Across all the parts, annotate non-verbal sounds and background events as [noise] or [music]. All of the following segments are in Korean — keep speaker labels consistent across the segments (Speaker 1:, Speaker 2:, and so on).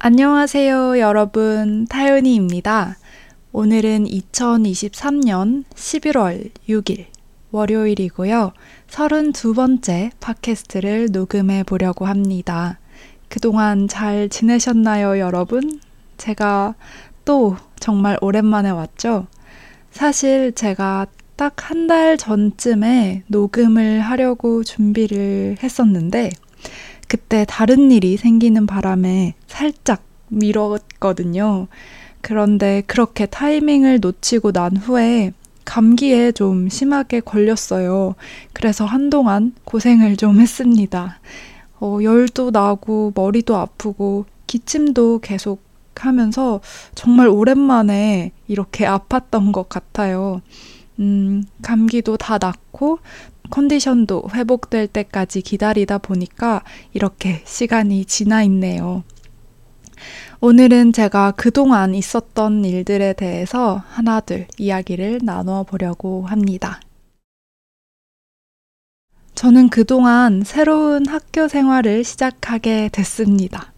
Speaker 1: 안녕하세요, 여러분. 타윤이입니다. 오늘은 2023년 11월 6일 월요일이고요. 32번째 팟캐스트를 녹음해 보려고 합니다. 그동안 잘 지내셨나요, 여러분? 제가 또 정말 오랜만에 왔죠? 사실 제가 딱 한 달 전쯤에 녹음을 하려고 준비를 했었는데, 그때 다른 일이 생기는 바람에 살짝 미뤘거든요. 그런데 그렇게 타이밍을 놓치고 난 후에 감기에 좀 심하게 걸렸어요. 그래서 한동안 고생을 좀 했습니다. 어, 열도 나고 머리도 아프고 기침도 계속 하면서 정말 오랜만에 이렇게 아팠던 것 같아요. 음, 감기도 다 낫고 컨디션도 회복될 때까지 기다리다 보니까 이렇게 시간이 지나 있네요. 오늘은 제가 그동안 있었던 일들에 대해서 하나둘 이야기를 나눠 보려고 합니다. 저는 그동안 새로운 학교 생활을 시작하게 됐습니다.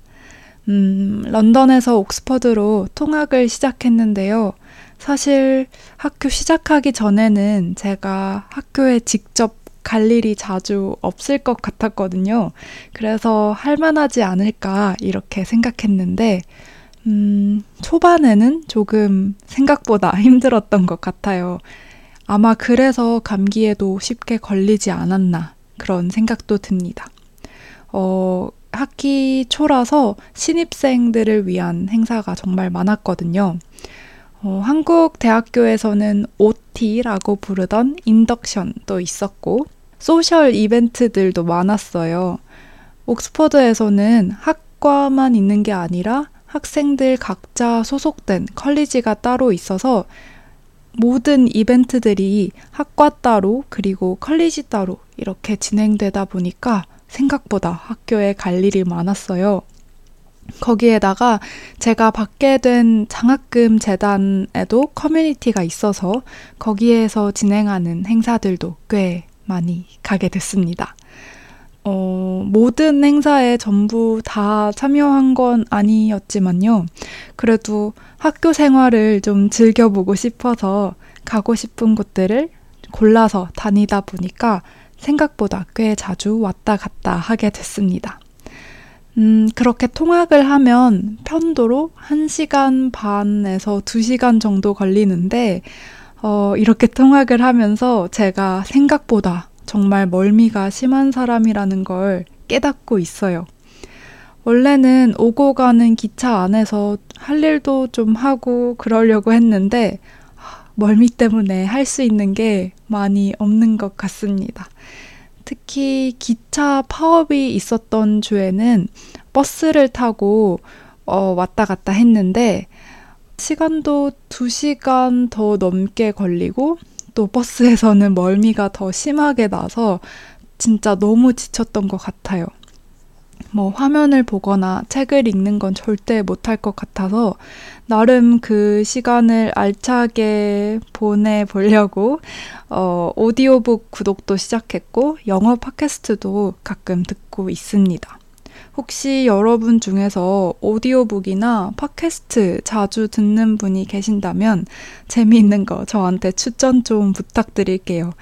Speaker 1: 음, 런던에서 옥스퍼드로 통학을 시작했는데요. 사실 학교 시작하기 전에는 제가 학교에 직접 갈 일이 자주 없을 것 같았거든요. 그래서 할만하지 않을까 이렇게 생각했는데, 음, 초반에는 조금 생각보다 [laughs] 힘들었던 것 같아요. 아마 그래서 감기에도 쉽게 걸리지 않았나 그런 생각도 듭니다. 어, 학기 초라서 신입생들을 위한 행사가 정말 많았거든요. 어, 한국 대학교에서는 OT라고 부르던 인덕션도 있었고, 소셜 이벤트들도 많았어요. 옥스퍼드에서는 학과만 있는 게 아니라 학생들 각자 소속된 컬리지가 따로 있어서 모든 이벤트들이 학과 따로 그리고 컬리지 따로 이렇게 진행되다 보니까 생각보다 학교에 갈 일이 많았어요. 거기에다가 제가 받게 된 장학금 재단에도 커뮤니티가 있어서 거기에서 진행하는 행사들도 꽤 많이 가게 됐습니다. 어, 모든 행사에 전부 다 참여한 건 아니었지만요. 그래도 학교 생활을 좀 즐겨보고 싶어서 가고 싶은 곳들을 골라서 다니다 보니까 생각보다 꽤 자주 왔다 갔다 하게 됐습니다. 음, 그렇게 통학을 하면 편도로 1시간 반에서 2시간 정도 걸리는데, 어, 이렇게 통학을 하면서 제가 생각보다 정말 멀미가 심한 사람이라는 걸 깨닫고 있어요. 원래는 오고 가는 기차 안에서 할 일도 좀 하고 그러려고 했는데, 멀미 때문에 할 수 있는 게 많이 없는 것 같습니다. 특히 기차 파업이 있었던 주에는 버스를 타고 어, 왔다 갔다 했는데 시간도 2시간 더 넘게 걸리고 또 버스에서는 멀미가 더 심하게 나서 진짜 너무 지쳤던 것 같아요. 뭐 화면을 보거나 책을 읽는 건 절대 못할 것 같아서 나름 그 시간을 알차게 보내보려고 어, 오디오북 구독도 시작했고 영어 팟캐스트도 가끔 듣고 있습니다. 혹시 여러분 중에서 오디오북이나 팟캐스트 자주 듣는 분이 계신다면 재미있는 거 저한테 추천 좀 부탁드릴게요.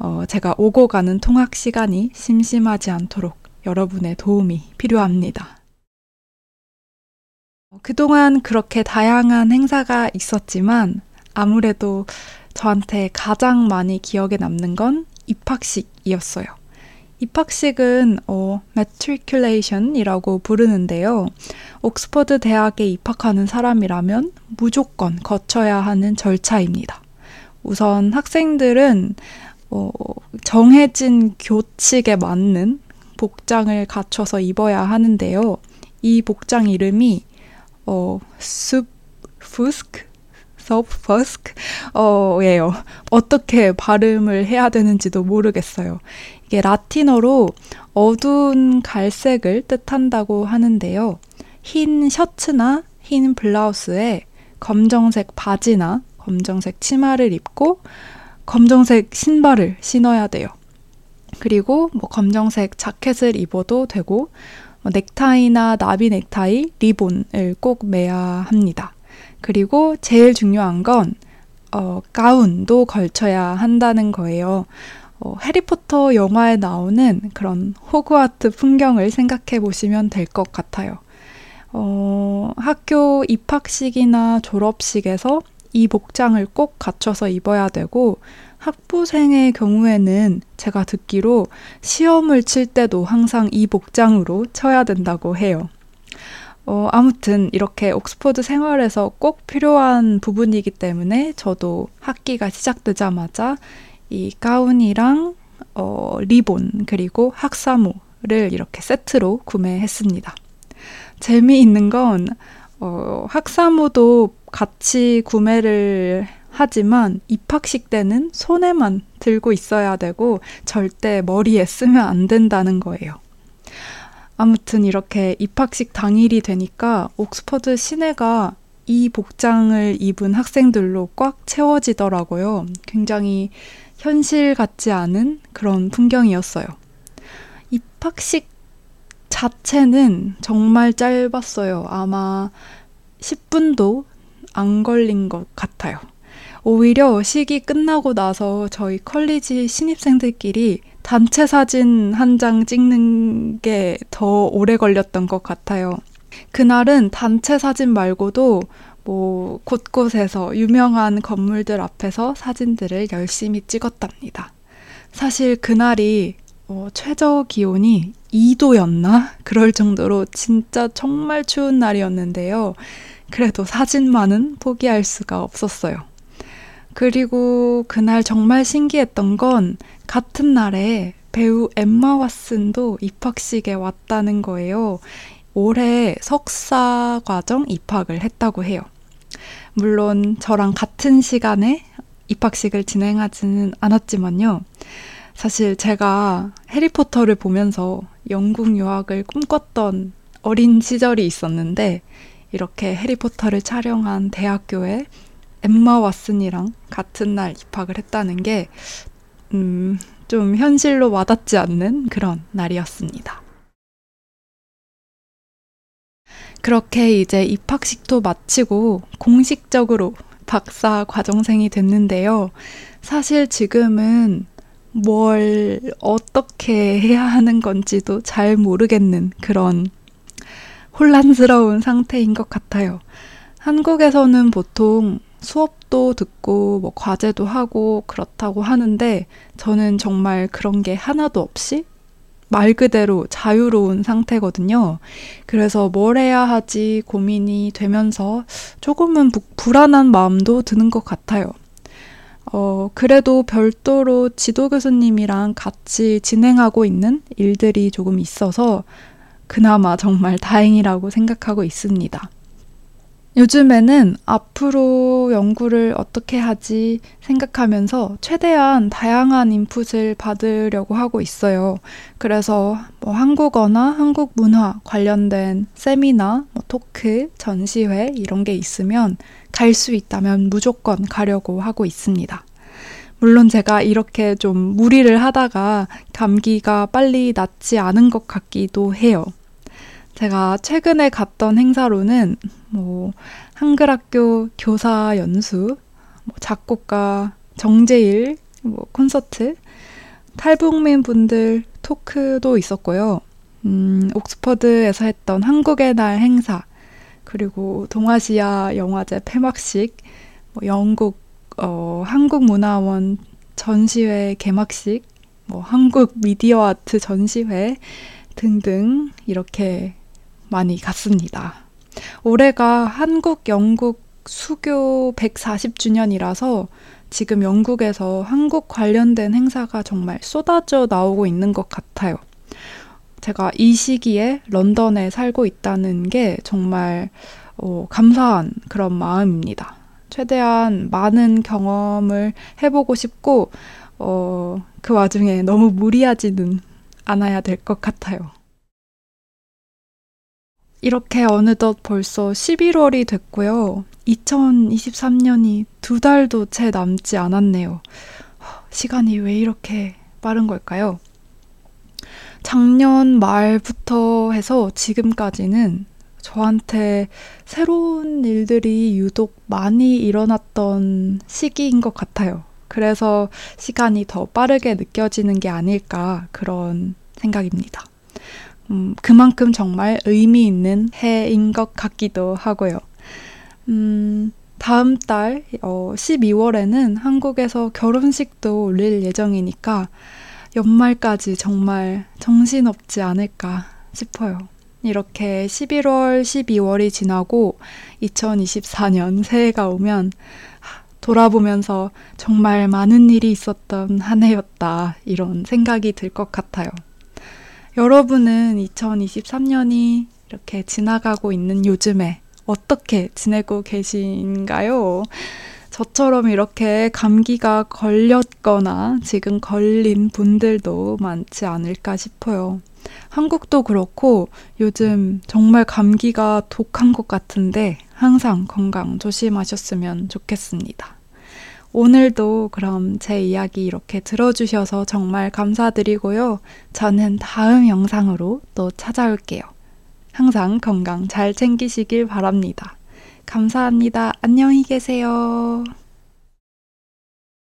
Speaker 1: 어, 제가 오고 가는 통학 시간이 심심하지 않도록 여러분의 도움이 필요합니다. 그동안 그렇게 다양한 행사가 있었지만 아무래도 저한테 가장 많이 기억에 남는 건 입학식이었어요. 입학식은 어, matriculation이라고 부르는데요. 옥스퍼드 대학에 입학하는 사람이라면 무조건 거쳐야 하는 절차입니다. 우선 학생들은 어, 정해진 교칙에 맞는 복장을 갖춰서 입어야 하는데요. 이 복장 이름이 어, 숲푸스크 서브퍼스크 어, 예요. 어떻게 발음을 해야 되는지도 모르겠어요. 이게 라틴어로 어두운 갈색을 뜻한다고 하는데요. 흰 셔츠나 흰 블라우스에 검정색 바지나 검정색 치마를 입고 검정색 신발을 신어야 돼요. 그리고 뭐 검정색 자켓을 입어도 되고 뭐 넥타이나 나비 넥타이, 리본을 꼭 매야 합니다. 그리고 제일 중요한 건 어, 가운도 걸쳐야 한다는 거예요. 어, 해리포터 영화에 나오는 그런 호그와트 풍경을 생각해 보시면 될 것 같아요. 어, 학교 입학식이나 졸업식에서 이 복장을 꼭 갖춰서 입어야 되고 학부생의 경우에는 제가 듣기로 시험을 칠 때도 항상 이 복장으로 쳐야 된다고 해요. 어, 아무튼 이렇게 옥스퍼드 생활에서 꼭 필요한 부분이기 때문에 저도 학기가 시작되자마자 이 가운이랑 어, 리본 그리고 학사모를 이렇게 세트로 구매했습니다. 재미있는 건 어, 학사모도 같이 구매를 하지만 입학식 때는 손에만 들고 있어야 되고 절대 머리에 쓰면 안 된다는 거예요. 아무튼 이렇게 입학식 당일이 되니까 옥스퍼드 시내가 이 복장을 입은 학생들로 꽉 채워지더라고요. 굉장히 현실 같지 않은 그런 풍경이었어요. 입학식 자체는 정말 짧았어요. 아마 10분도 안 걸린 것 같아요. 오히려 시기 끝나고 나서 저희 컬리지 신입생들끼리 단체 사진 한 장 찍는 게 더 오래 걸렸던 것 같아요. 그날은 단체 사진 말고도 뭐 곳곳에서 유명한 건물들 앞에서 사진들을 열심히 찍었답니다. 사실 그날이 어, 최저 기온이 2도였나? 그럴 정도로 진짜 정말 추운 날이었는데요. 그래도 사진만은 포기할 수가 없었어요. 그리고 그날 정말 신기했던 건 같은 날에 배우 엠마 왓슨도 입학식에 왔다는 거예요. 올해 석사 과정 입학을 했다고 해요. 물론 저랑 같은 시간에 입학식을 진행하지는 않았지만요. 사실 제가 해리포터를 보면서 영국 유학을 꿈꿨던 어린 시절이 있었는데 이렇게 해리포터를 촬영한 대학교에 엠마 왓슨이랑 같은 날 입학을 했다는 게, 음, 좀 현실로 와닿지 않는 그런 날이었습니다. 그렇게 이제 입학식도 마치고 공식적으로 박사 과정생이 됐는데요. 사실 지금은 뭘 어떻게 해야 하는 건지도 잘 모르겠는 그런 혼란스러운 상태인 것 같아요. 한국에서는 보통 수업도 듣고 뭐 과제도 하고 그렇다고 하는데 저는 정말 그런 게 하나도 없이 말 그대로 자유로운 상태거든요. 그래서 뭘 해야 하지 고민이 되면서 조금은 부, 불안한 마음도 드는 것 같아요. 어, 그래도 별도로 지도 교수님이랑 같이 진행하고 있는 일들이 조금 있어서 그나마 정말 다행이라고 생각하고 있습니다. 요즘에는 앞으로 연구를 어떻게 하지 생각하면서 최대한 다양한 인풋을 받으려고 하고 있어요. 그래서 뭐 한국어나 한국 문화 관련된 세미나, 뭐 토크, 전시회 이런 게 있으면 갈 수 있다면 무조건 가려고 하고 있습니다. 물론 제가 이렇게 좀 무리를 하다가 감기가 빨리 낫지 않은 것 같기도 해요. 제가 최근에 갔던 행사로는 뭐 한글학교 교사 연수, 뭐 작곡가 정재일 뭐 콘서트, 탈북민 분들 토크도 있었고요. 음, 옥스퍼드에서 했던 한국의 날 행사, 그리고 동아시아 영화제 폐막식, 뭐 영국 어, 한국문화원 전시회 개막식, 뭐 한국 미디어 아트 전시회 등등 이렇게 많이 갔습니다. 올해가 한국 영국 수교 140주년이라서 지금 영국에서 한국 관련된 행사가 정말 쏟아져 나오고 있는 것 같아요. 제가 이 시기에 런던에 살고 있다는 게 정말 어, 감사한 그런 마음입니다. 최대한 많은 경험을 해보고 싶고, 어, 그 와중에 너무 무리하지는 않아야 될 것 같아요. 이렇게 어느덧 벌써 11월이 됐고요. 2023년이 두 달도 채 남지 않았네요. 시간이 왜 이렇게 빠른 걸까요? 작년 말부터 해서 지금까지는 저한테 새로운 일들이 유독 많이 일어났던 시기인 것 같아요. 그래서 시간이 더 빠르게 느껴지는 게 아닐까 그런 생각입니다. 음, 그만큼 정말 의미 있는 해인 것 같기도 하고요. 음, 다음 달 어, 12월에는 한국에서 결혼식도 올릴 예정이니까 연말까지 정말 정신없지 않을까 싶어요. 이렇게 11월, 12월이 지나고 2024년 새해가 오면 돌아보면서 정말 많은 일이 있었던 한 해였다. 이런 생각이 들 것 같아요. 여러분은 2023년이 이렇게 지나가고 있는 요즘에 어떻게 지내고 계신가요? 저처럼 이렇게 감기가 걸렸거나 지금 걸린 분들도 많지 않을까 싶어요. 한국도 그렇고 요즘 정말 감기가 독한 것 같은데 항상 건강 조심하셨으면 좋겠습니다. 오늘도 그럼 제 이야기 이렇게 들어주셔서 정말 감사드리고요. 저는 다음 영상으로 또 찾아올게요. 항상 건강 잘 챙기시길 바랍니다. 감사합니다. 안녕히 계세요.